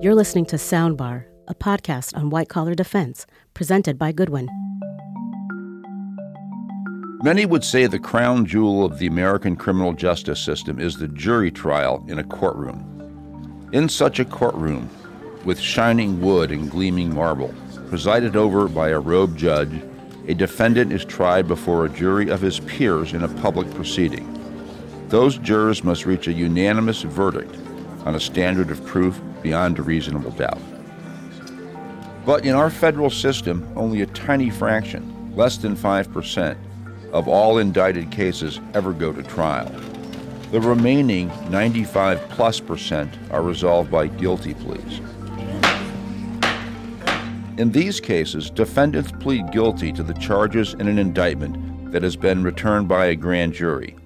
You're listening to Soundbar, a podcast on white collar defense, presented by Goodwin. Many would say the crown jewel of the American criminal justice system is the jury trial in a courtroom. In such a courtroom, with shining wood and gleaming marble, presided over by a robed judge, a defendant is tried before a jury of his peers in a public proceeding. Those jurors must reach a unanimous verdict on a standard of proof beyond a reasonable doubt. But in our federal system, only a tiny fraction, less than 5%, of all indicted cases ever go to trial. The remaining 95 plus percent are resolved by guilty pleas. In these cases, defendants plead guilty to the charges in an indictment that has been returned by a grand jury.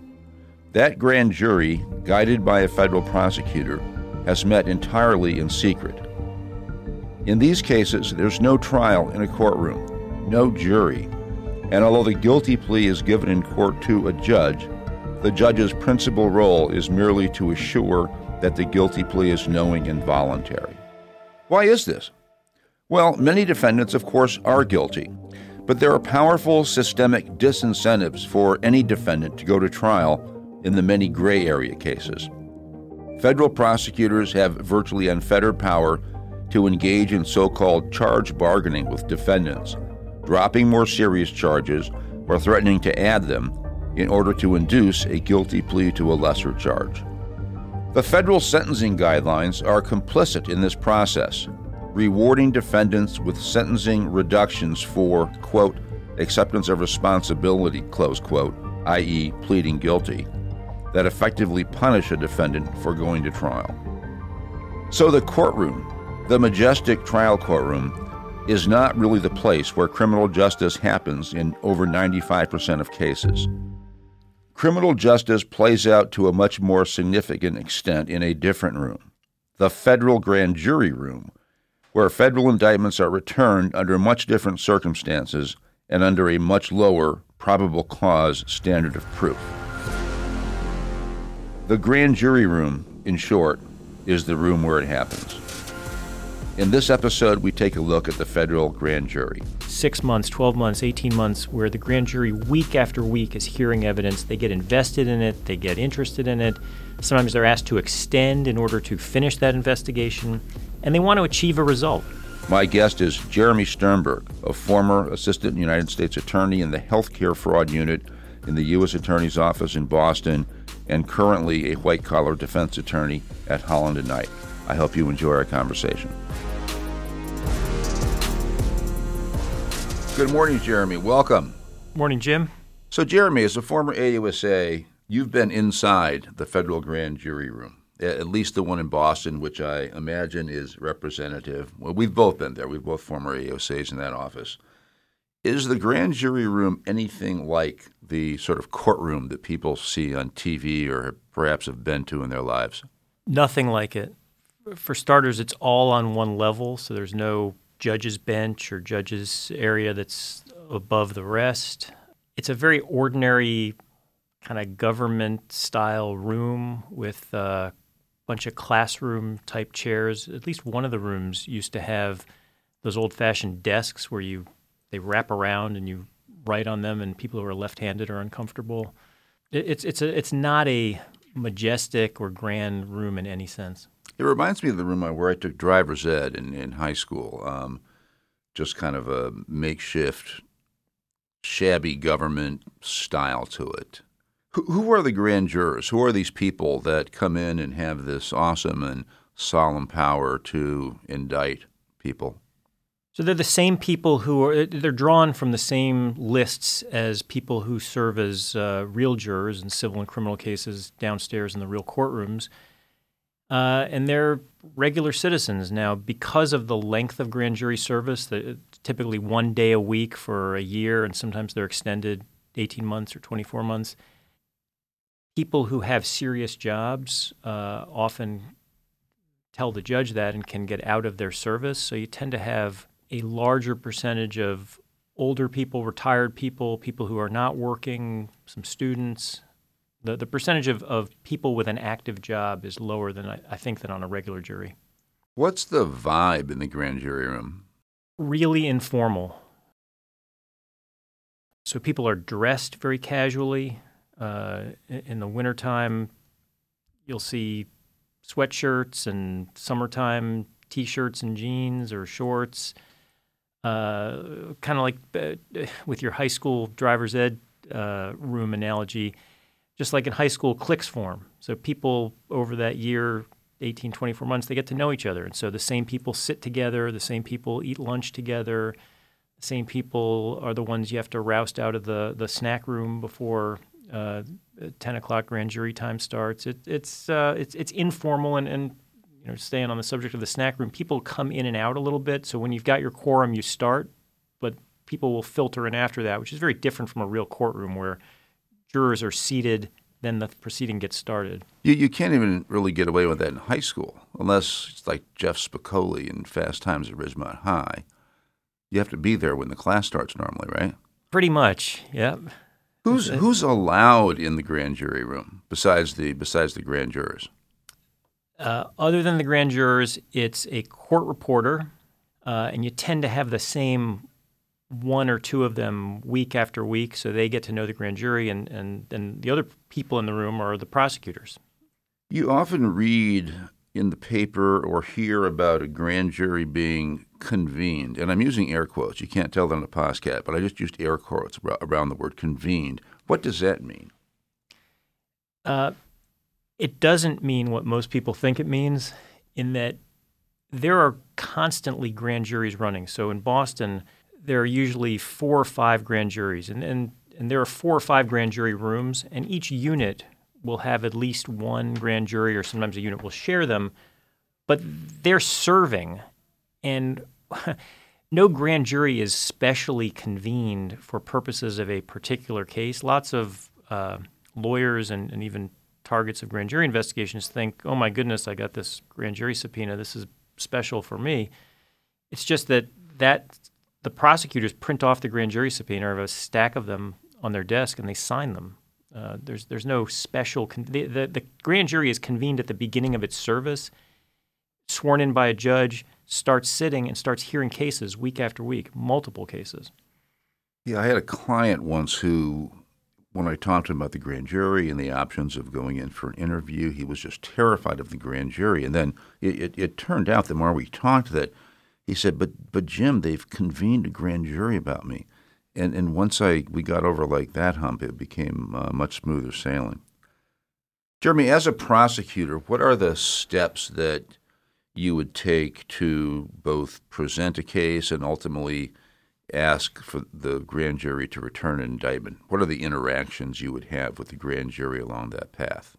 That grand jury, guided by a federal prosecutor, has met entirely in secret. In these cases, there's no trial in a courtroom, no jury, and although the guilty plea is given in court to a judge, the judge's principal role is merely to assure that the guilty plea is knowing and voluntary. Why is this? Well, many defendants, of course, are guilty, but there are powerful systemic disincentives for any defendant to go to trial in the many gray area cases. Federal prosecutors have virtually unfettered power to engage in so called charge bargaining with defendants, dropping more serious charges or threatening to add them in order to induce a guilty plea to a lesser charge. The federal sentencing guidelines are complicit in this process, rewarding defendants with sentencing reductions for, quote, acceptance of responsibility, close quote, i.e., pleading guilty that effectively punish a defendant for going to trial. So the courtroom, the majestic trial courtroom, is not really the place where criminal justice happens in over 95% of cases. Criminal justice plays out to a much more significant extent in a different room the federal grand jury room, where federal indictments are returned under much different circumstances and under a much lower probable cause standard of proof. The grand jury room, in short, is the room where it happens. In this episode, we take a look at the federal grand jury. Six months, 12 months, 18 months, where the grand jury, week after week, is hearing evidence. They get invested in it, they get interested in it. Sometimes they're asked to extend in order to finish that investigation, and they want to achieve a result. My guest is Jeremy Sternberg, a former Assistant United States Attorney in the Healthcare Fraud Unit in the U.S. Attorney's Office in Boston and currently a white collar defense attorney at Holland and Knight. I hope you enjoy our conversation. Good morning, Jeremy. Welcome. Morning, Jim. So, Jeremy, as a former AUSA, you've been inside the federal grand jury room, at least the one in Boston, which I imagine is representative. Well, we've both been there. We've both former AUSAs in that office. Is the grand jury room anything like the sort of courtroom that people see on TV or perhaps have been to in their lives? Nothing like it. For starters, it's all on one level, so there's no judge's bench or judge's area that's above the rest. It's a very ordinary kind of government style room with a bunch of classroom type chairs. At least one of the rooms used to have those old fashioned desks where you they wrap around and you write on them, and people who are left handed are uncomfortable. it's it's a, it's not a majestic or grand room in any sense. It reminds me of the room where I took driver's ed in, in high school. Um, just kind of a makeshift, shabby government style to it. Who, who are the grand jurors? Who are these people that come in and have this awesome and solemn power to indict people? So they're the same people who are they're drawn from the same lists as people who serve as uh, real jurors in civil and criminal cases downstairs in the real courtrooms. Uh, and they're regular citizens now because of the length of grand jury service, that typically one day a week for a year, and sometimes they're extended 18 months or 24 months. People who have serious jobs uh, often tell the judge that and can get out of their service. So you tend to have a larger percentage of older people, retired people, people who are not working, some students, the, the percentage of, of people with an active job is lower than I, I think than on a regular jury. What's the vibe in the grand jury room? Really informal. So people are dressed very casually. Uh, in the wintertime, you'll see sweatshirts and summertime t-shirts and jeans or shorts. Kind of like uh, with your high school driver's ed uh, room analogy, just like in high school cliques form. So people over that year, 18, 24 months, they get to know each other. And so the same people sit together, the same people eat lunch together, the same people are the ones you have to roust out of the, the snack room before uh, 10 o'clock grand jury time starts. It, it's, uh, it's, it's informal and, and you know, staying on the subject of the snack room, people come in and out a little bit. So when you've got your quorum, you start, but people will filter in after that, which is very different from a real courtroom where jurors are seated, then the proceeding gets started. You, you can't even really get away with that in high school, unless it's like Jeff Spicoli in Fast Times at Ridgemont High. You have to be there when the class starts normally, right? Pretty much, yep. Who's who's allowed in the grand jury room besides the besides the grand jurors? Uh, other than the grand jurors, it's a court reporter, uh, and you tend to have the same one or two of them week after week, so they get to know the grand jury, and, and, and the other people in the room are the prosecutors. You often read in the paper or hear about a grand jury being convened, and I'm using air quotes. You can't tell that on a podcast, but I just used air quotes around the word convened. What does that mean? Uh, it doesn't mean what most people think it means, in that there are constantly grand juries running. So in Boston, there are usually four or five grand juries, and, and, and there are four or five grand jury rooms, and each unit will have at least one grand jury, or sometimes a unit will share them, but they're serving. And no grand jury is specially convened for purposes of a particular case. Lots of uh, lawyers and, and even targets of grand jury investigations think, oh my goodness, I got this grand jury subpoena. This is special for me. It's just that that the prosecutors print off the grand jury subpoena or a stack of them on their desk and they sign them. Uh, there's there's no special. Con- the, the, the grand jury is convened at the beginning of its service, sworn in by a judge, starts sitting and starts hearing cases week after week, multiple cases. Yeah, I had a client once who, when I talked to him about the grand jury and the options of going in for an interview, he was just terrified of the grand jury. And then it, it, it turned out the more we talked that he said, "But but Jim, they've convened a grand jury about me." and and once I we got over like that hump, it became uh, much smoother sailing. Jeremy, as a prosecutor, what are the steps that you would take to both present a case and ultimately ask for the grand jury to return an indictment? What are the interactions you would have with the grand jury along that path?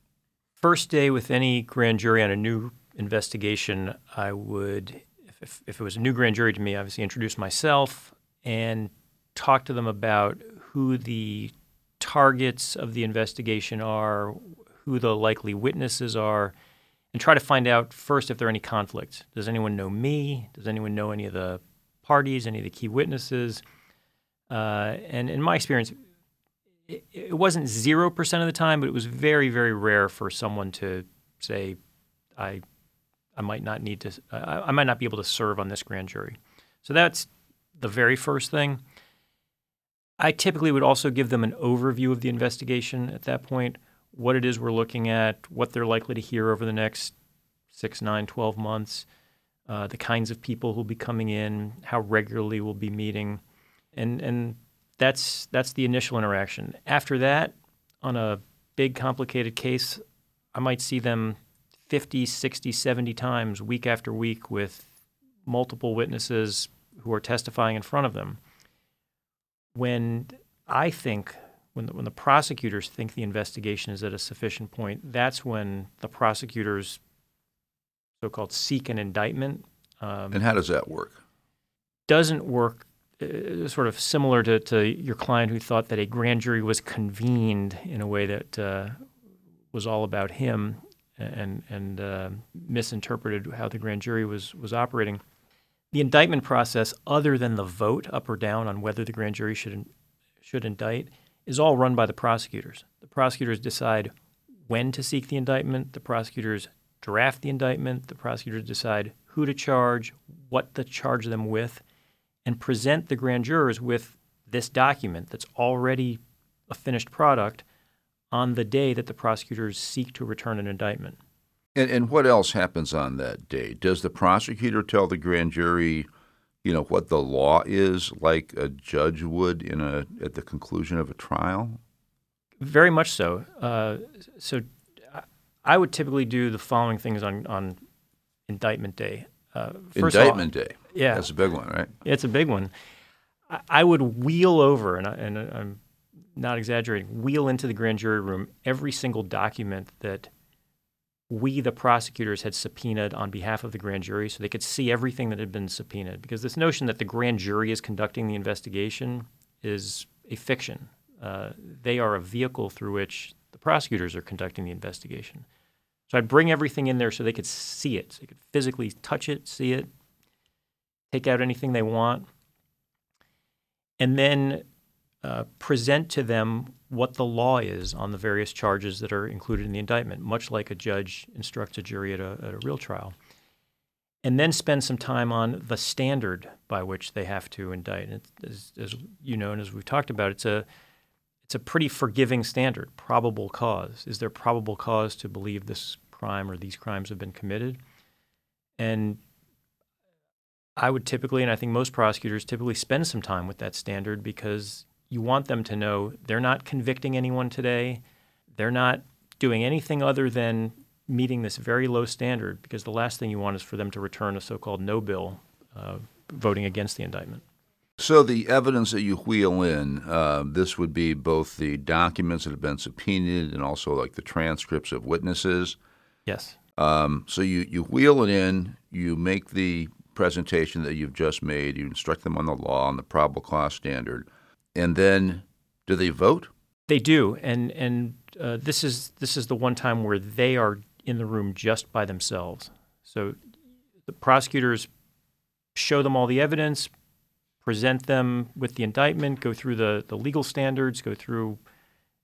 First day with any grand jury on a new investigation, I would, if, if it was a new grand jury to me, obviously introduce myself and talk to them about who the targets of the investigation are, who the likely witnesses are, and try to find out first if there are any conflicts. Does anyone know me? Does anyone know any of the parties, any of the key witnesses? Uh, and in my experience, it, it wasn't 0% of the time, but it was very, very rare for someone to say, I, I might not need to, I, I might not be able to serve on this grand jury. So that's the very first thing. I typically would also give them an overview of the investigation at that point, what it is we're looking at, what they're likely to hear over the next six, nine, 12 months, uh, the kinds of people who'll be coming in, how regularly we'll be meeting. And, and that's, that's the initial interaction. After that, on a big, complicated case, I might see them 50, 60, 70 times week after week with multiple witnesses who are testifying in front of them when I think when the, when the prosecutors think the investigation is at a sufficient point, that's when the prosecutors so-called seek an indictment. Um, and how does that work? Doesn't work. Uh, sort of similar to, to your client who thought that a grand jury was convened in a way that uh, was all about him and and uh, misinterpreted how the grand jury was was operating. The indictment process, other than the vote up or down on whether the grand jury should should indict, is all run by the prosecutors. The prosecutors decide when to seek the indictment. The prosecutors draft the indictment, the prosecutors decide who to charge, what to charge them with, and present the grand jurors with this document that's already a finished product on the day that the prosecutors seek to return an indictment. And, and what else happens on that day? Does the prosecutor tell the grand jury, you know, what the law is, like a judge would in a at the conclusion of a trial? Very much so. Uh, so, I would typically do the following things on on indictment day. Uh, indictment all, day. Yeah, that's a big one, right? It's a big one. I, I would wheel over, and, I, and I'm not exaggerating, wheel into the grand jury room every single document that we, the prosecutors, had subpoenaed on behalf of the grand jury so they could see everything that had been subpoenaed. Because this notion that the grand jury is conducting the investigation is a fiction. Uh, they are a vehicle through which prosecutors are conducting the investigation. So I'd bring everything in there so they could see it, so they could physically touch it, see it, take out anything they want, and then uh, present to them what the law is on the various charges that are included in the indictment, much like a judge instructs a jury at a, at a real trial. And then spend some time on the standard by which they have to indict. As, as you know, and as we've talked about, it's a it's a pretty forgiving standard. Probable cause. Is there probable cause to believe this crime or these crimes have been committed? And I would typically, and I think most prosecutors typically spend some time with that standard because you want them to know they're not convicting anyone today. They're not doing anything other than meeting this very low standard because the last thing you want is for them to return a so called no bill uh, voting against the indictment. So, the evidence that you wheel in, uh, this would be both the documents that have been subpoenaed and also like the transcripts of witnesses. Yes. Um, so, you, you wheel it in, you make the presentation that you've just made, you instruct them on the law, on the probable cause standard and then do they vote? They do, and and uh, this is this is the one time where they are in the room just by themselves. So the prosecutors show them all the evidence, present them with the indictment, go through the the legal standards, go through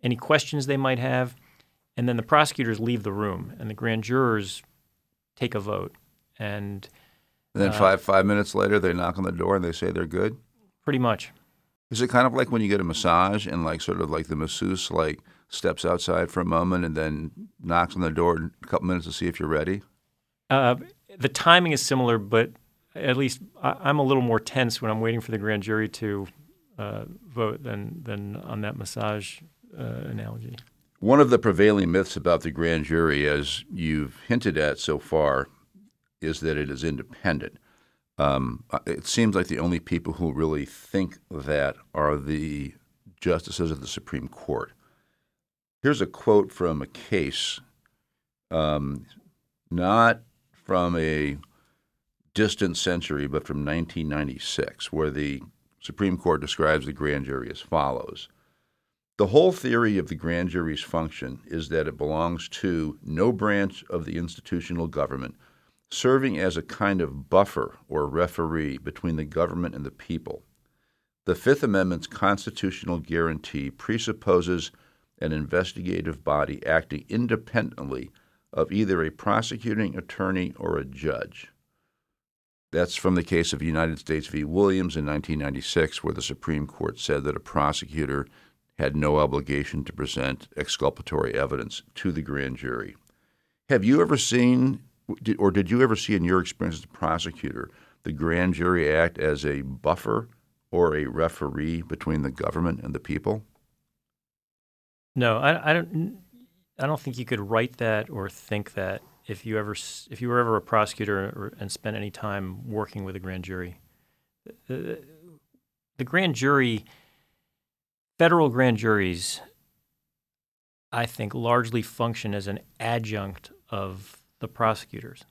any questions they might have, and then the prosecutors leave the room, and the grand jurors take a vote, and. And then uh, five five minutes later, they knock on the door and they say they're good. Pretty much. Is it kind of like when you get a massage and like sort of like the masseuse like steps outside for a moment and then knocks on the door a couple minutes to see if you're ready? Uh, the timing is similar, but at least I, am a little more tense when I'm waiting for the grand jury to uh, vote than than on that massage uh, analogy. One of the prevailing myths about the grand jury, as you've hinted at so far, is that it is independent. Um, it seems like the only people who really think that are the justices of the Supreme Court. Here's a quote from a case, um, not from a distant century, but from 1996, where the Supreme Court describes the grand jury as follows. The whole theory of the grand jury's function is that it belongs to no branch of the institutional government serving as a kind of buffer or referee between the government and the people. The Fifth Amendment's constitutional guarantee presupposes an investigative body acting independently of either a prosecuting attorney or a judge. That's from the case of United States v. Williams in 1996, where the Supreme Court said that a prosecutor had no obligation to present exculpatory evidence to the grand jury. Have you ever seen or did you ever see in your experience as a prosecutor the grand jury act as a buffer or a referee between the government and the people? No, I, I don't. I don't think you could write that or think that if you ever if you were ever a prosecutor or, and spent any time working with a grand jury. The, the grand jury, federal grand juries, I think largely function as an adjunct of the prosecutors.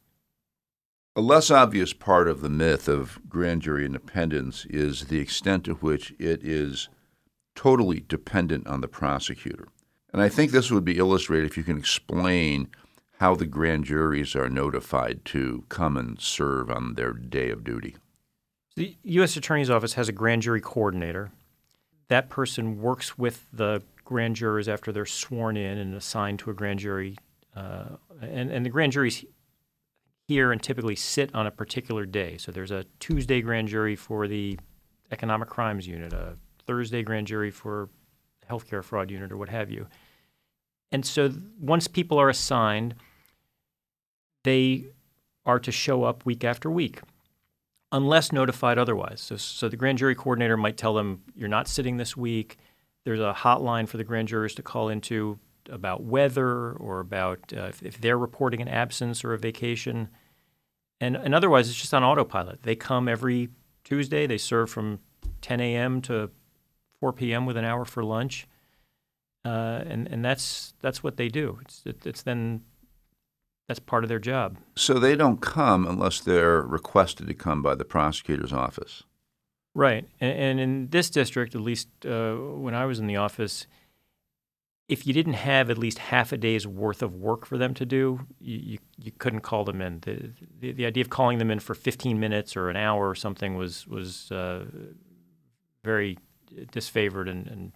A less obvious part of the myth of grand jury independence is the extent to which it is totally dependent on the prosecutor. And I think this would be illustrated if you can explain how the grand juries are notified to come and serve on their day of duty. The U.S. Attorney's Office has a grand jury coordinator. That person works with the grand jurors after they're sworn in and assigned to a grand jury uh, and, and the grand jury's hear and typically sit on a particular day. So there's a Tuesday grand jury for the economic crimes unit, a Thursday grand jury for healthcare fraud unit, or what have you. And so once people are assigned, they are to show up week after week unless notified otherwise. So, so the grand jury coordinator might tell them, you're not sitting this week. There's a hotline for the grand jurors to call into about weather or about uh, if, if, they're reporting an absence or a vacation. And, and otherwise, it's just on autopilot. They come every Tuesday, they serve from 10 a.m. to 4 p.m. with an hour for lunch. Uh, and and that's that's what they do. It's it, it's then that's part of their job. So they don't come unless they're requested to come by the prosecutor's office. Right, and, and in this district, at least uh, when I was in the office, if you didn't have at least half a day's worth of work for them to do, you, you, you couldn't call them in. The, the, the, idea of calling them in for 15 minutes or an hour or something was was uh, very disfavored. And, and,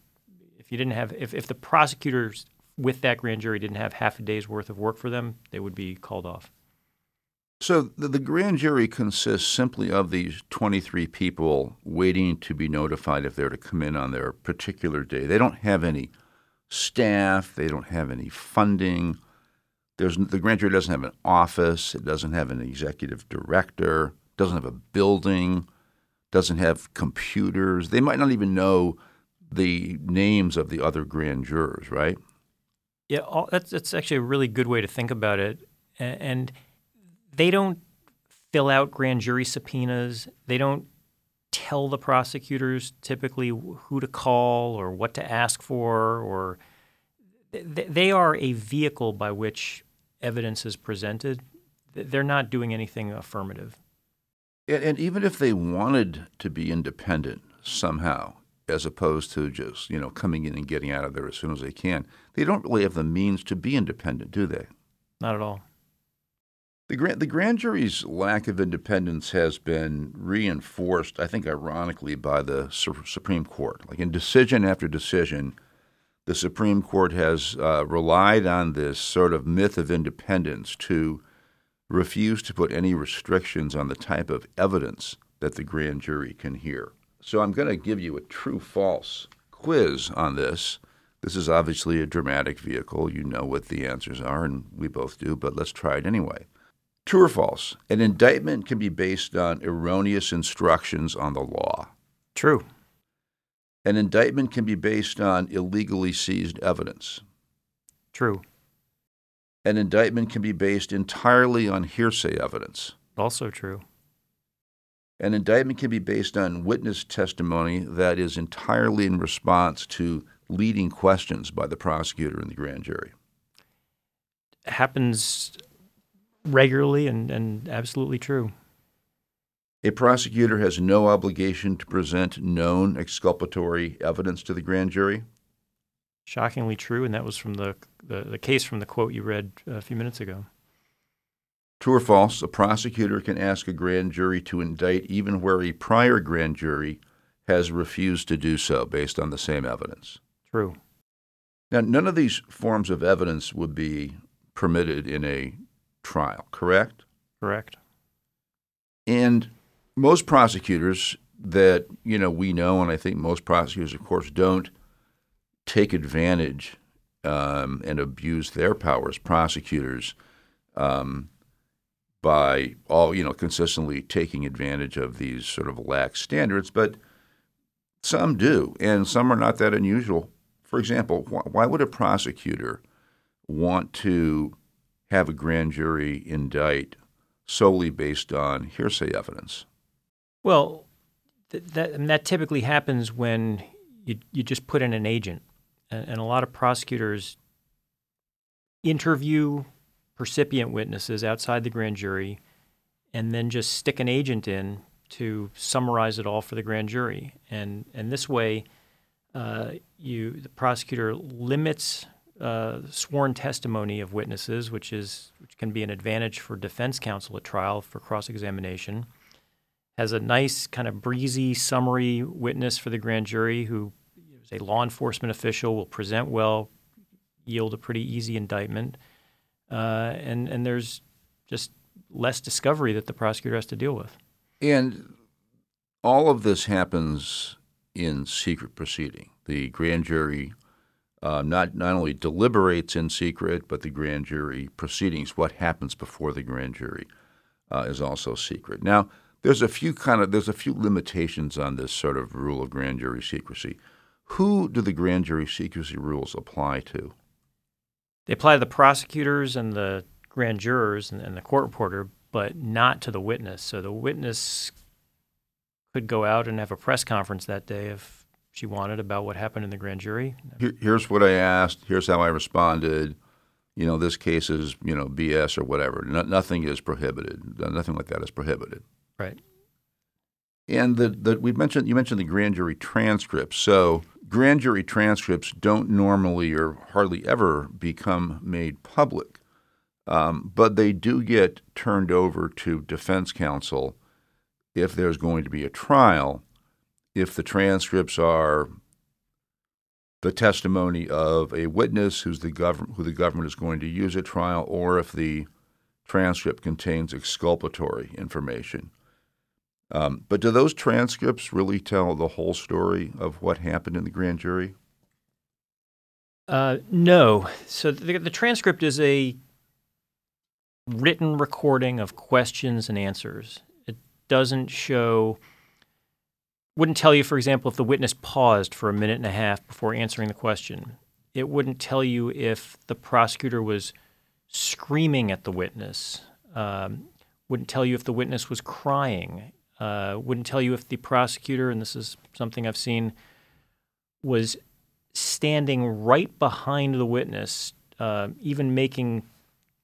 if you didn't have, if, if the prosecutors with that grand jury didn't have half a day's worth of work for them, they would be called off. So the, the, grand jury consists simply of these 23 people waiting to be notified if they're to come in on their particular day. They don't have any staff, they don't have any funding. There's, the grand jury doesn't have an office, it doesn't have an executive director, doesn't have a building, doesn't have computers. They might not even know the names of the other grand jurors, right? Yeah, all, that's that's actually a really good way to think about it. And they don't fill out grand jury subpoenas. They don't tell the prosecutors typically who to call or what to ask for, or they are a vehicle by which evidence is presented. They're not doing anything affirmative. And, and even if they wanted to be independent somehow, as opposed to just you know coming in and getting out of there as soon as they can. They don't really have the means to be independent, do they? Not at all. The grand, the grand jury's lack of independence has been reinforced, I think, ironically, by the su- Supreme Court. Like in decision after decision, the Supreme Court has uh, relied on this sort of myth of independence to refuse to put any restrictions on the type of evidence that the grand jury can hear. So I'm going to give you a true false quiz on this. This is obviously a dramatic vehicle. You know what the answers are, and we both do, but let's try it anyway. True or false? An indictment can be based on erroneous instructions on the law. True. An indictment can be based on illegally seized evidence. True. An indictment can be based entirely on hearsay evidence. Also true. An indictment can be based on witness testimony that is entirely in response to leading questions by the prosecutor and the grand jury. It happens regularly and, and absolutely true. A prosecutor has no obligation to present known exculpatory evidence to the grand jury. Shockingly true, and that was from the, the, the case from the quote you read a few minutes ago. True or false, a prosecutor can ask a grand jury to indict even where a prior grand jury has refused to do so based on the same evidence. True. Now, none of these forms of evidence would be permitted in a trial, correct? Correct. And most prosecutors that, you know, we know, and I think most prosecutors, of course, don't take advantage um, and abuse their powers, prosecutors um, by all you know consistently taking advantage of these sort of lax standards, but some do, and some are not that unusual. For example, why would a prosecutor want to have a grand jury indict solely based on hearsay evidence? Well, th- that that typically happens when you you just put in an agent, and, and a lot of prosecutors interview percipient witnesses outside the grand jury and then just stick an agent in to summarize it all for the grand jury. And, and this way, uh, you, the prosecutor limits uh, sworn testimony of witnesses, which, is, which can be an advantage for defense counsel at trial for cross examination. Has a nice, kind of breezy summary witness for the grand jury who is a law enforcement official, will present well, yield a pretty easy indictment uh, and and there's just less discovery that the prosecutor has to deal with. And all of this happens in secret proceeding. The grand jury uh, not not only deliberates in secret, but the grand jury proceedings, what happens before the grand jury, uh, is also secret. Now, there's a few kind of there's a few limitations on this sort of rule of grand jury secrecy. Who do the grand jury secrecy rules apply to? They apply to the prosecutors and the grand jurors and, and the court reporter, but not to the witness. So the witness could go out and have a press conference that day if she wanted about what happened in the grand jury. Here, here's what I asked. Here's how I responded. You know, this case is you know BS or whatever. No, nothing is prohibited. Nothing like that is prohibited. Right. And the, the we mentioned you mentioned the grand jury transcripts. So grand jury transcripts don't normally or hardly ever become made public, um, but they do get turned over to defense counsel if there's going to be a trial if the transcripts are the testimony of a witness who's the government who the government is going to use at trial, or if the transcript contains exculpatory information. Um, but do those transcripts really tell the whole story of what happened in the grand jury? Uh, no. So the, the transcript is a written recording of questions and answers. It doesn't show wouldn't tell you, for example, if the witness paused for a minute and a half before answering the question. It wouldn't tell you if the prosecutor was screaming at the witness. Um, wouldn't tell you if the witness was crying. Uh, wouldn't tell you if the prosecutor, and this is something I've seen, was standing right behind the witness, uh, even making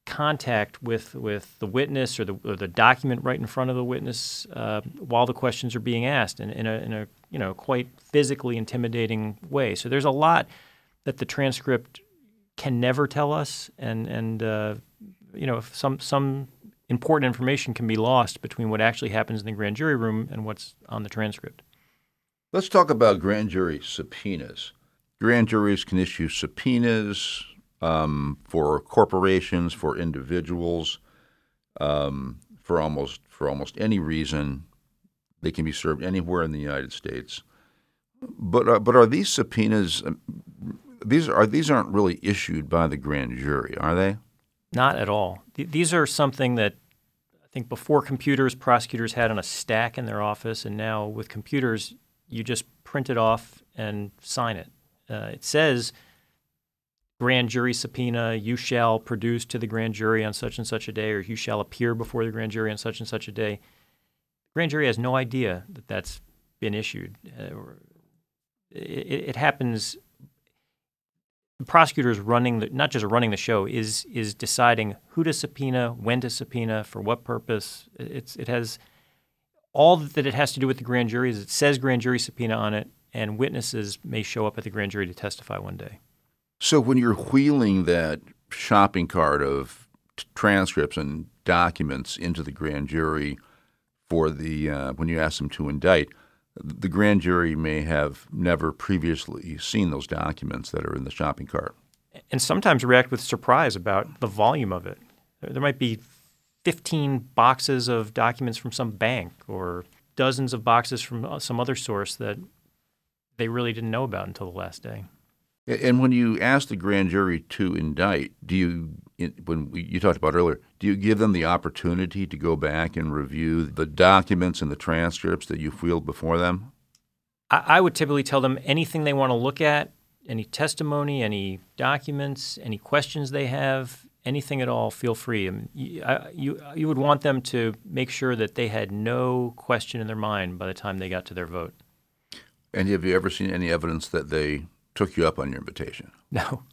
contact with, with the witness or the, or the document right in front of the witness uh, while the questions are being asked in, in, a, in a you know quite physically intimidating way. So there's a lot that the transcript can never tell us, and and uh, you know some some important information can be lost between what actually happens in the grand jury room and what's on the transcript. Let's talk about grand jury subpoenas. Grand juries can issue subpoenas um, for corporations, for individuals, um, for almost for almost any reason. They can be served anywhere in the United States. But uh, but are these subpoenas? Um, these are these aren't really issued by the grand jury, are they? Not at all. Th- these are something that I think before computers, prosecutors had on a stack in their office, and now with computers, you just print it off and sign it. Uh, it says grand jury subpoena, you shall produce to the grand jury on such and such a day, or you shall appear before the grand jury on such and such a day. The grand jury has no idea that that's been issued. Uh, it, it, happens. The prosecutor is running, the, not just running the show, is is deciding who to subpoena, when to subpoena, for what purpose. It's it has all that it has to do with the grand jury is it says grand jury subpoena on it, and witnesses may show up at the grand jury to testify one day. So when you're wheeling that shopping cart of t- transcripts and documents into the grand jury for the uh, when you ask them to indict, the grand jury may have never previously seen those documents that are in the shopping cart, and sometimes react with surprise about the volume of it. There might be 15 boxes of documents from some bank or dozens of boxes from uh, some other source that they really didn't know about until the last day. And when you ask the grand jury to indict, do you, when you talked about earlier, do you give them the opportunity to go back and review the documents and the transcripts that you wheeled before them? I would typically tell them anything they want to look at, any testimony, any documents, any questions they have, anything at all. Feel free. I mean, you, I, you, you would want them to make sure that they had no question in their mind by the time they got to their vote. And have you ever seen any evidence that they took you up on your invitation? No.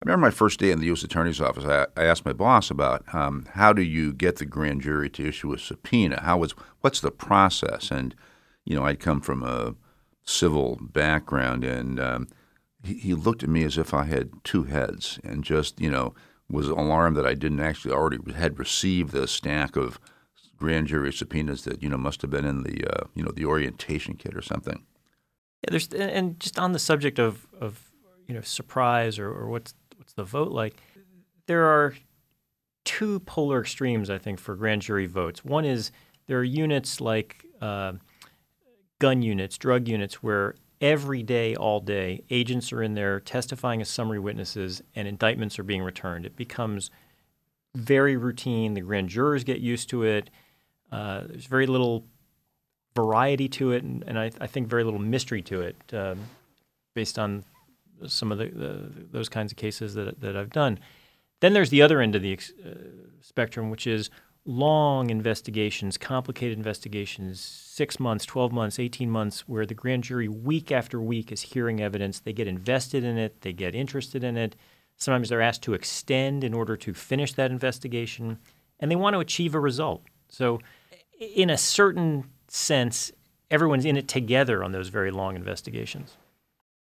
I remember my first day in the U.S. Attorney's Office. I, I asked my boss about um, how do you get the grand jury to issue a subpoena? How was what's the process? And you know, I'd come from a civil background, and um, he, he looked at me as if I had two heads, and just you know was alarmed that I didn't actually already had received the stack of grand jury subpoenas that you know must have been in the uh, you know the orientation kit or something. Yeah, there's and just on the subject of of you know surprise or, or what's what's the vote like, there are two polar extremes, I think, for grand jury votes. One is there are units like uh, gun units, drug units, where every day, all day, agents are in there testifying as summary witnesses and indictments are being returned. It becomes very routine. The grand jurors get used to it. Uh, there's very little variety to it, and, and I, I, think very little mystery to it, um, based on some of the, the, those kinds of cases that, that I've done. Then there's the other end of the uh, spectrum, which is long investigations, complicated investigations, six months, 12 months, 18 months, where the grand jury week after week is hearing evidence. They get invested in it, they get interested in it. Sometimes they're asked to extend in order to finish that investigation, and they want to achieve a result. So, in a certain sense, everyone's in it together on those very long investigations.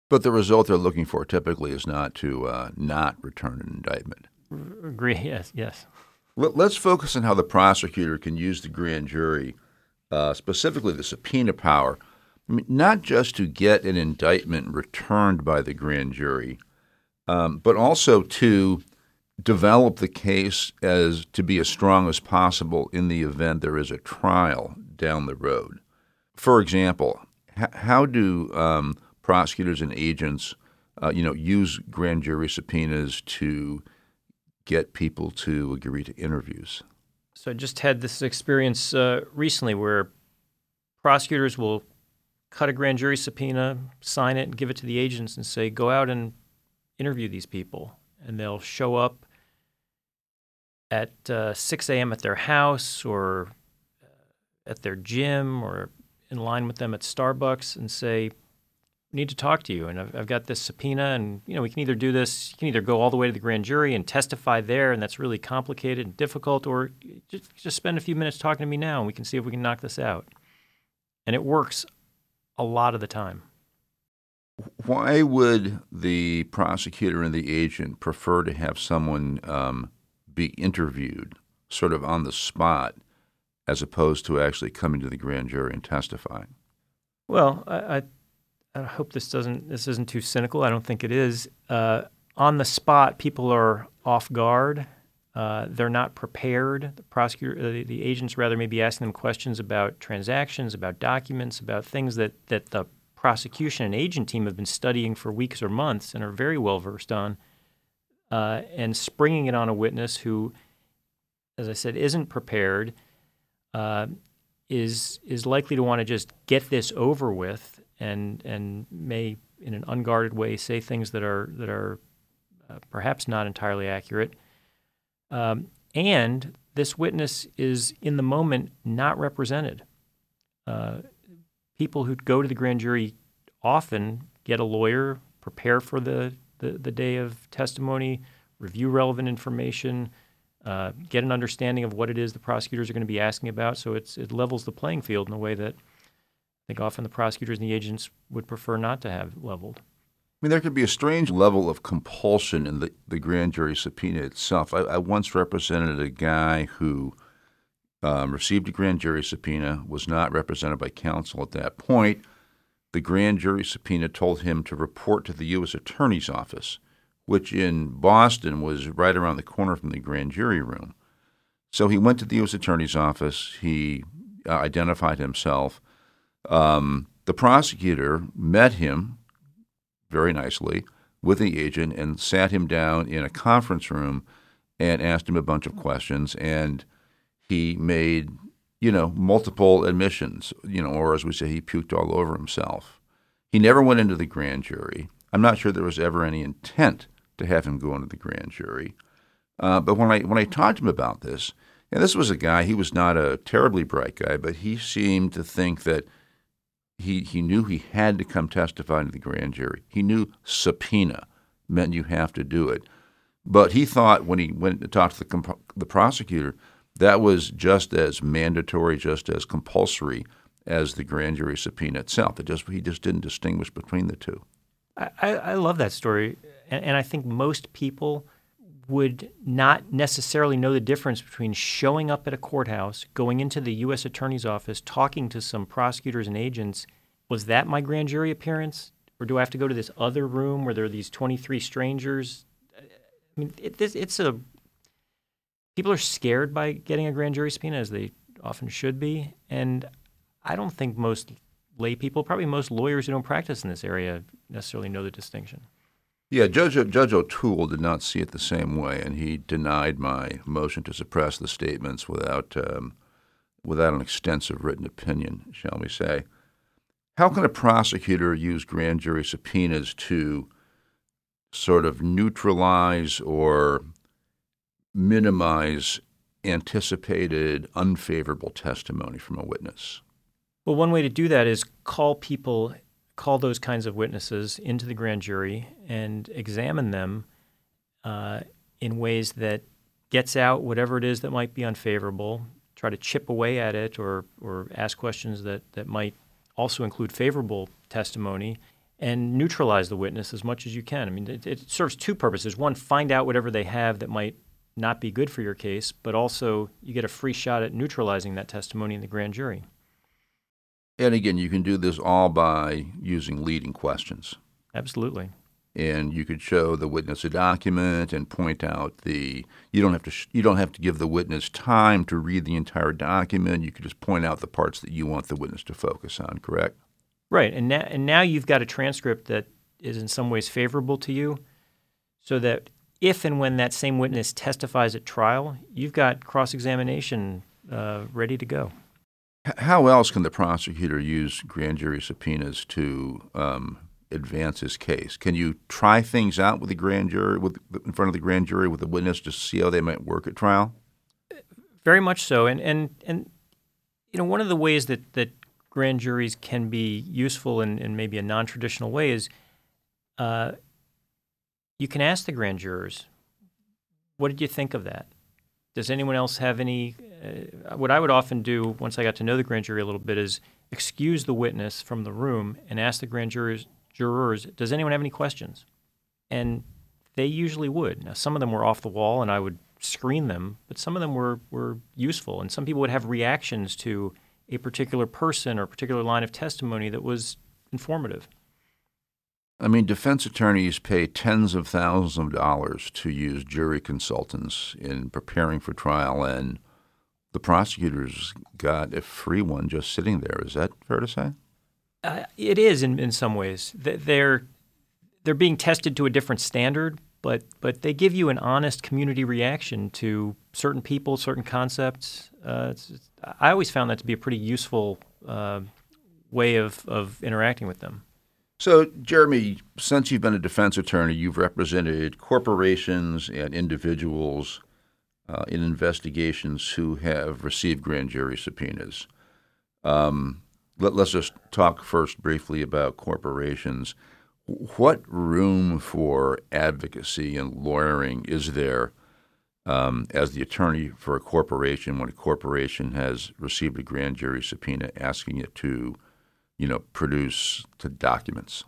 But the result they're looking for typically is not to uh, not return an indictment. Agree. Yes. Yes. Let's focus on how the prosecutor can use the grand jury, uh, specifically the subpoena power, I mean, not just to get an indictment returned by the grand jury, um, but also to develop the case as to be as strong as possible in the event there is a trial down the road. For example, h- how do um, prosecutors and agents, uh, you know, use grand jury subpoenas to get people to agree to interviews? So I just had this experience uh, recently where prosecutors will cut a grand jury subpoena, sign it, and give it to the agents and say, go out and interview these people. And they'll show up at uh, 6 a.m. at their house or at their gym or in line with them at Starbucks and say, need to talk to you, and I've, I've, got this subpoena, and you know we can either do this, you can either go all the way to the grand jury and testify there, and that's really complicated and difficult, or just, just spend a few minutes talking to me now, and we can see if we can knock this out. And it works a lot of the time. Why would the prosecutor and the agent prefer to have someone um, be interviewed, sort of on the spot, as opposed to actually coming to the grand jury and testifying? Well, I, I I hope this doesn't this isn't too cynical. I don't think it is. Uh, on the spot, people are off guard. Uh, they're not prepared. The prosecutor, uh, the, the, agents, rather, may be asking them questions about transactions, about documents, about things that that the prosecution and agent team have been studying for weeks or months and are very well versed on, uh, and springing it on a witness who, as I said, isn't prepared. Uh, is is likely to want to just get this over with and and may in an unguarded way say things that are that are uh, perhaps not entirely accurate. Um, and this witness is in the moment not represented. Uh, people who go to the grand jury often get a lawyer, prepare for the, the, the day of testimony, review relevant information, uh, get an understanding of what it is the prosecutors are going to be asking about. So it's, it levels the playing field in a way that I think often the prosecutors and the agents would prefer not to have leveled. I mean, there could be a strange level of compulsion in the, the grand jury subpoena itself. I, I once represented a guy who um, received a grand jury subpoena, was not represented by counsel at that point. The grand jury subpoena told him to report to the U.S. Attorney's Office, which in Boston was right around the corner from the grand jury room. So he went to the U.S. Attorney's Office. He uh, identified himself um, the prosecutor met him very nicely with the agent and sat him down in a conference room and asked him a bunch of questions. And he made, you know, multiple admissions, you know, or as we say, he puked all over himself. He never went into the grand jury. I'm not sure there was ever any intent to have him go into the grand jury. Uh, but when I when I talked to him about this, and this was a guy, he was not a terribly bright guy, but he seemed to think that he, he knew he had to come testify to the grand jury. He knew subpoena meant you have to do it. But he thought when he went to talk to the, comp- the prosecutor, that was just as mandatory, just as compulsory as the grand jury subpoena itself. It just, he just didn't distinguish between the two. I, I love that story. And, and I think most people would not necessarily know the difference between showing up at a courthouse, going into the U.S. Attorney's Office, talking to some prosecutors and agents. Was that my grand jury appearance? Or do I have to go to this other room where there are these 23 strangers? I mean, it, this, it's a people are scared by getting a grand jury subpoena, as they often should be. And I don't think most lay people, probably most lawyers who don't practice in this area, necessarily know the distinction. Yeah, Judge, Judge O'Toole did not see it the same way, and he denied my motion to suppress the statements without, um, without an extensive written opinion, shall we say. How can a prosecutor use grand jury subpoenas to sort of neutralize or minimize anticipated unfavorable testimony from a witness? Well, one way to do that is call people call those kinds of witnesses into the grand jury and examine them uh, in ways that gets out whatever it is that might be unfavorable, try to chip away at it or, or ask questions that, that might also include favorable testimony and neutralize the witness as much as you can. I mean, it, it serves two purposes. One, find out whatever they have that might not be good for your case, but also you get a free shot at neutralizing that testimony in the grand jury. And again, you can do this all by using leading questions. Absolutely. And you could show the witness a document and point out the. You don't have to. Sh- you don't have to give the witness time to read the entire document. You could just point out the parts that you want the witness to focus on. Correct. Right, and now, and now you've got a transcript that is in some ways favorable to you, so that if and when that same witness testifies at trial, you've got cross examination uh, ready to go. How else can the prosecutor use grand jury subpoenas to um, advance his case? Can you try things out with the grand jury, with in front of the grand jury with the witness, to see how they might work at trial? Very much so, and and and you know one of the ways that that grand juries can be useful in, in maybe a non-traditional way is uh, you can ask the grand jurors, "What did you think of that?" Does anyone else have any? Uh, what I would often do once I got to know the grand jury a little bit is excuse the witness from the room and ask the grand jurors, jurors, does anyone have any questions? And they usually would. Now, some of them were off the wall, and I would screen them, but some of them were, were useful. And some people would have reactions to a particular person or a particular line of testimony that was informative. I mean, defense attorneys pay tens of thousands of dollars to use jury consultants in preparing for trial, and the prosecutors got a free one just sitting there. Is that fair to say? Uh, it is in, in some ways. They're they're being tested to a different standard, but but they give you an honest community reaction to certain people, certain concepts. Uh, I always found that to be a pretty useful uh, way of, of interacting with them. So, Jeremy, since you've been a defense attorney, you've represented corporations and individuals uh, in investigations who have received grand jury subpoenas. Um, let, us just talk first briefly about corporations. What room for advocacy and lawyering is there um, as the attorney for a corporation when a corporation has received a grand jury subpoena asking it to you know, produce to documents?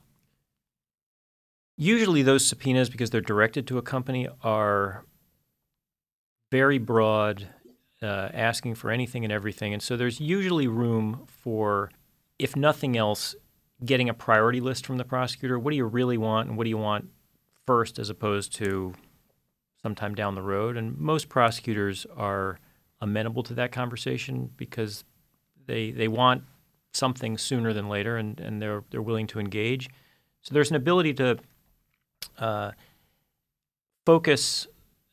Usually, those subpoenas, because they're directed to a company, are very broad, uh, asking for anything and everything. And so there's usually room for, if nothing else, getting a priority list from the prosecutor. What do you really want, and what do you want first, as opposed to sometime down the road? And most prosecutors are amenable to that conversation because they they want something sooner than later, and, and they're they're willing to engage. So there's an ability to uh, focus,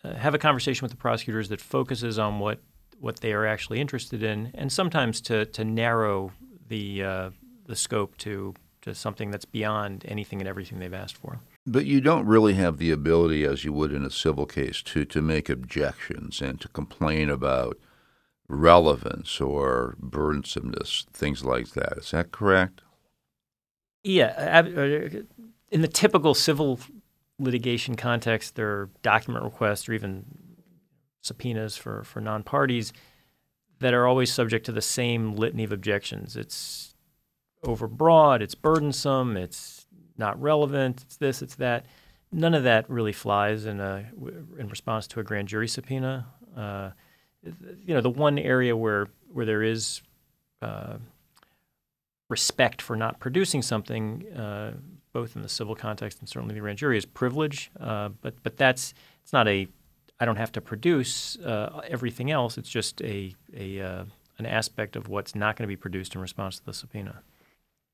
uh, have a conversation with the prosecutors that focuses on what what they are actually interested in, and sometimes to to narrow the uh, the scope to to something that's beyond anything and everything they've asked for. But you don't really have the ability, as you would in a civil case, to to make objections and to complain about relevance or burdensomeness, things like that. Is that correct? Yeah. Uh, in the typical civil litigation context, there are document requests or even subpoenas for, for non parties that are always subject to the same litany of objections. It's overbroad, it's burdensome, it's not relevant, it's this, it's that. None of that really flies in a in response to a grand jury subpoena. Uh, you know, the one area where where there is uh, respect for not producing something, uh, both in the civil context and certainly the grand jury, is privilege. Uh, but but that's it's not a I don't have to produce uh, everything else. It's just a, a uh, an aspect of what's not going to be produced in response to the subpoena.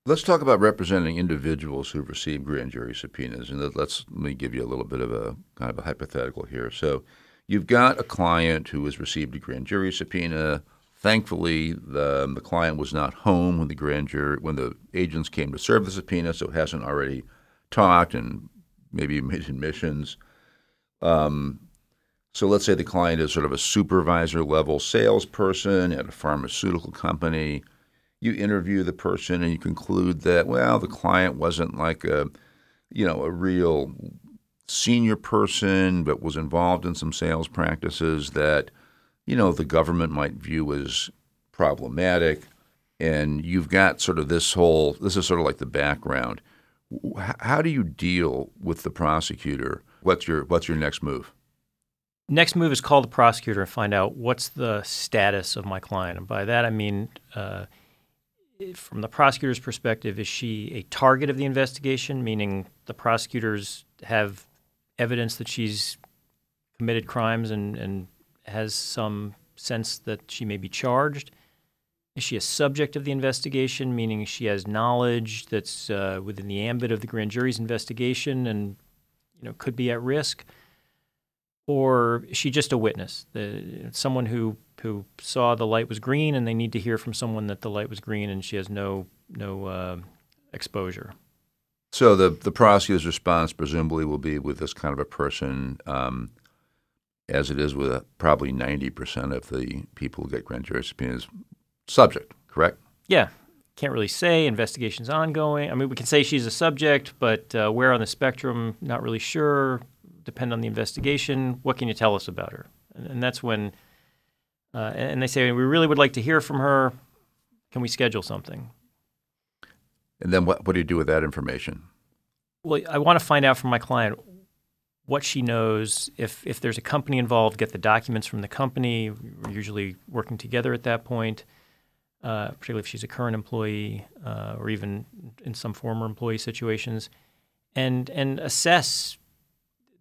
Let's talk about representing individuals who've received grand jury subpoenas, and let's let me give you a little bit of a kind of a hypothetical here. So, you've got a client who has received a grand jury subpoena. Thankfully, the, the client was not home when the grand jury when the agents came to serve the subpoena, so hasn't already talked and maybe made admissions. Um, so let's say the client is sort of a supervisor level salesperson at a pharmaceutical company you interview the person and you conclude that well the client wasn't like a you know a real senior person but was involved in some sales practices that you know the government might view as problematic. And you've got sort of this whole this is sort of like the background. How do you deal with the prosecutor? What's your what's your next move? Next move is call the prosecutor and find out what's the status of my client. And by that i mean uh, from the prosecutor's perspective, is she a target of the investigation, meaning the prosecutors have evidence that she's committed crimes and, and has some sense that she may be charged? Is she a subject of the investigation, meaning she has knowledge that's uh, within the ambit of the grand jury's investigation and you know could be at risk? Or is she just a witness, the, someone who who saw the light was green and they need to hear from someone that the light was green and she has no no uh, exposure. So the the prosecutor's response presumably will be with this kind of a person, um, as it is with probably ninety percent of the people who get grand jury subpoenas, subject. Correct? Yeah, can't really say. Investigation's ongoing. I mean, we can say she's a subject, but uh, where on the spectrum, not really sure. Depend on the investigation. What can you tell us about her? And, and that's when uh, and they say, we really would like to hear from her. Can we schedule something? And then what, what do you do with that information? Well, I want to find out from my client what she knows. If, if there's a company involved, get the documents from the company. We're usually working together at that point, uh, particularly if she's a current employee uh, or even in some former employee situations, and, and assess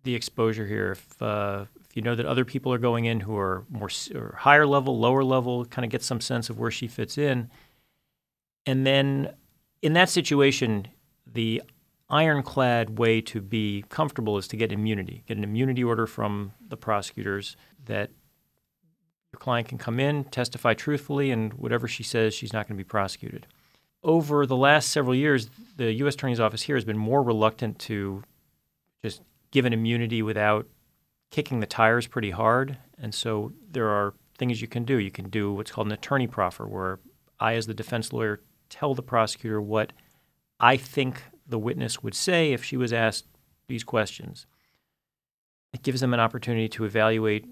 the exposure here. If, uh, you know that other people are going in who are more or higher level, lower level, kind of get some sense of where she fits in. And then in that situation, the ironclad way to be comfortable is to get immunity, get an immunity order from the prosecutors that your client can come in, testify truthfully, and whatever she says, she's not going to be prosecuted. Over the last several years, the U.S. Attorney's Office here has been more reluctant to just give an immunity without kicking the tires pretty hard. And so there are things you can do. You can do what's called an attorney proffer, where I, as the defense lawyer, tell the prosecutor what I think the witness would say if she was asked these questions. It gives them an opportunity to evaluate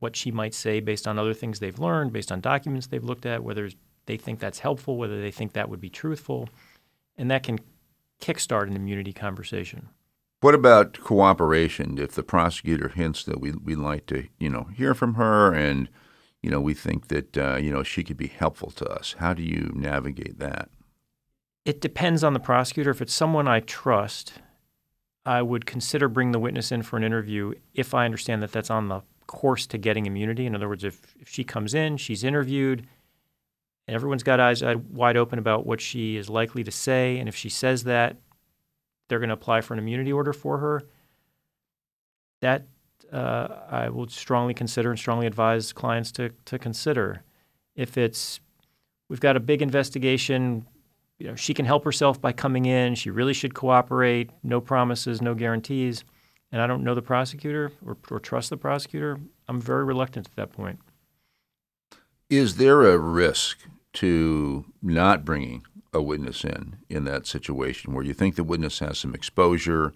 what she might say based on other things they've learned, based on documents they've looked at, whether they think that's helpful, whether they think that would be truthful. And that can kickstart an immunity conversation. What about cooperation? If the prosecutor hints that we we'd like to, you know, hear from her, and you know, we think that uh, you know she could be helpful to us, how do you navigate that? It depends on the prosecutor. If it's someone I trust, I would consider bringing the witness in for an interview if I understand that that's on the course to getting immunity. In other words, if, if she comes in, she's interviewed, and everyone's got eyes wide open about what she is likely to say, and if she says that, they're going to apply for an immunity order for her. That uh, I would strongly consider and strongly advise clients to to consider. If it's we've got a big investigation, you know, she can help herself by coming in. She really should cooperate. No promises, no guarantees. And I don't know the prosecutor or, or trust the prosecutor. I'm very reluctant at that point. Is there a risk to not bringing a witness in in that situation where you think the witness has some exposure,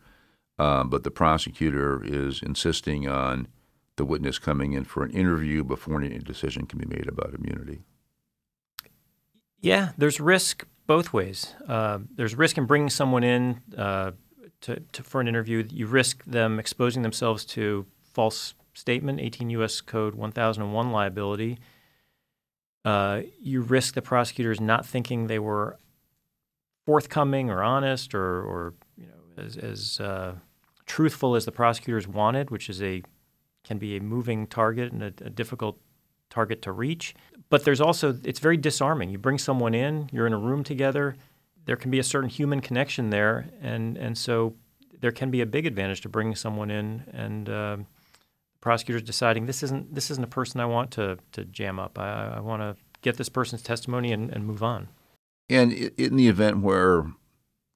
um, but the prosecutor is insisting on the witness coming in for an interview before any decision can be made about immunity? Yeah, there's risk both ways. Uh, there's risk in bringing someone in uh, to, to, for an interview. You risk them exposing themselves to false statement, 18 U.S. Code 1001 liability. Uh, you risk the prosecutors not thinking they were forthcoming or honest or, or as, as uh, truthful as the prosecutors wanted, which is a can be a moving target and a, a difficult target to reach. But there's also, it's very disarming. You bring someone in, you're in a room together, there can be a certain human connection there. And, and so there can be a big advantage to bringing someone in and uh, prosecutors deciding this isn't, this isn't a person I want to, to jam up. I, I want to get this person's testimony and, and move on. And in the event where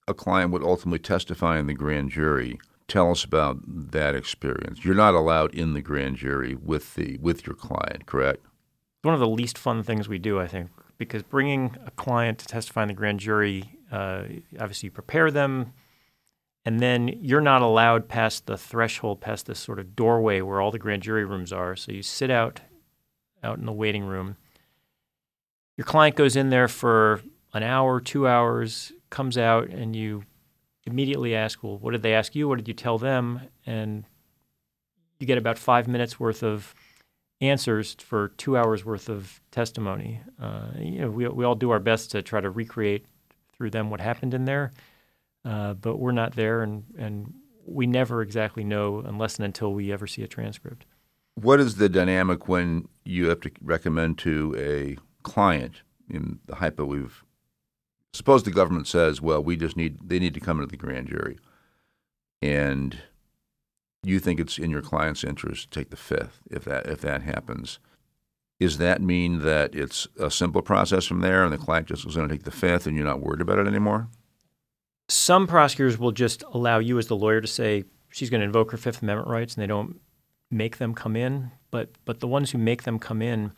a client would ultimately testify in the grand jury, tell us about that experience. You're not allowed in the grand jury with the with your client, correct? It's one of the least fun things we do, I think, because bringing a client to testify in the grand jury, uh, obviously you prepare them, and then you're not allowed past the threshold, past this sort of doorway where all the grand jury rooms are. So you sit out out in the waiting room. Your client goes in there for an hour, two hours, comes out, and you immediately ask, well, what did they ask you? What did you tell them? And you get about five minutes worth of answers for two hours worth of testimony. Uh, you know, we, we all do our best to try to recreate through them what happened in there, uh, but we're not there, and, and we never exactly know unless and until we ever see a transcript. What is the dynamic when you have to recommend to a client in the hypo we've suppose the government says, well, we just need they need to come into the grand jury, and you think it's in your client's interest to take the fifth if that if that happens. Does that mean that it's a simple process from there, and the client just is going to take the fifth, and you're not worried about it anymore? Some prosecutors will just allow you as the lawyer to say she's going to invoke her Fifth Amendment rights, and they don't make them come in. But but the ones who make them come in,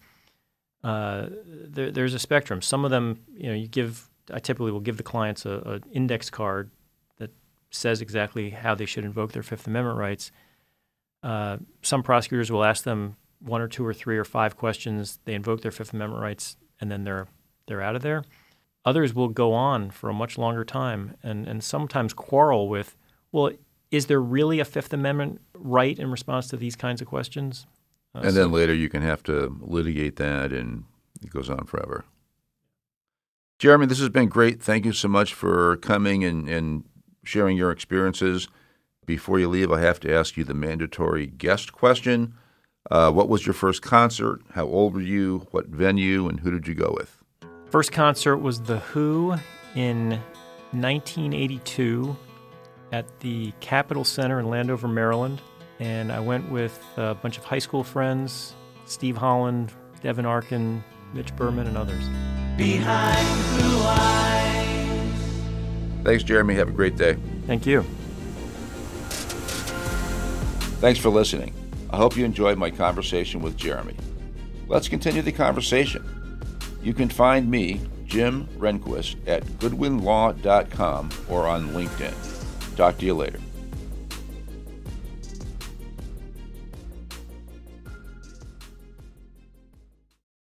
uh, there, there's a spectrum. Some of them, you know, you give I typically will give the clients an index card that says exactly how they should invoke their Fifth Amendment rights. Uh, some prosecutors will ask them one or two or three or five questions. They invoke their Fifth Amendment rights, and then they're they're out of there. Others will go on for a much longer time, and and sometimes quarrel with, well, is there really a Fifth Amendment right in response to these kinds of questions? Uh, and then so, later you can have to litigate that, and it goes on forever. Jeremy, this has been great. Thank you so much for coming and, and sharing your experiences. Before you leave, I have to ask you the mandatory guest question. Uh, what was your first concert? How old were you? What venue? And who did you go with? First concert was The Who in 1982 at the Capital Centre in Landover, Maryland. And I went with a bunch of high school friends Steve Holland, Devin Arkin, Mitch Berman, and others. Behind blue eyes. Thanks, Jeremy. Have a great day. Thank you. Thanks for listening. I hope you enjoyed my conversation with Jeremy. Let's continue the conversation. You can find me, Jim Rehnquist, at goodwinlaw.com or on LinkedIn. Talk to you later.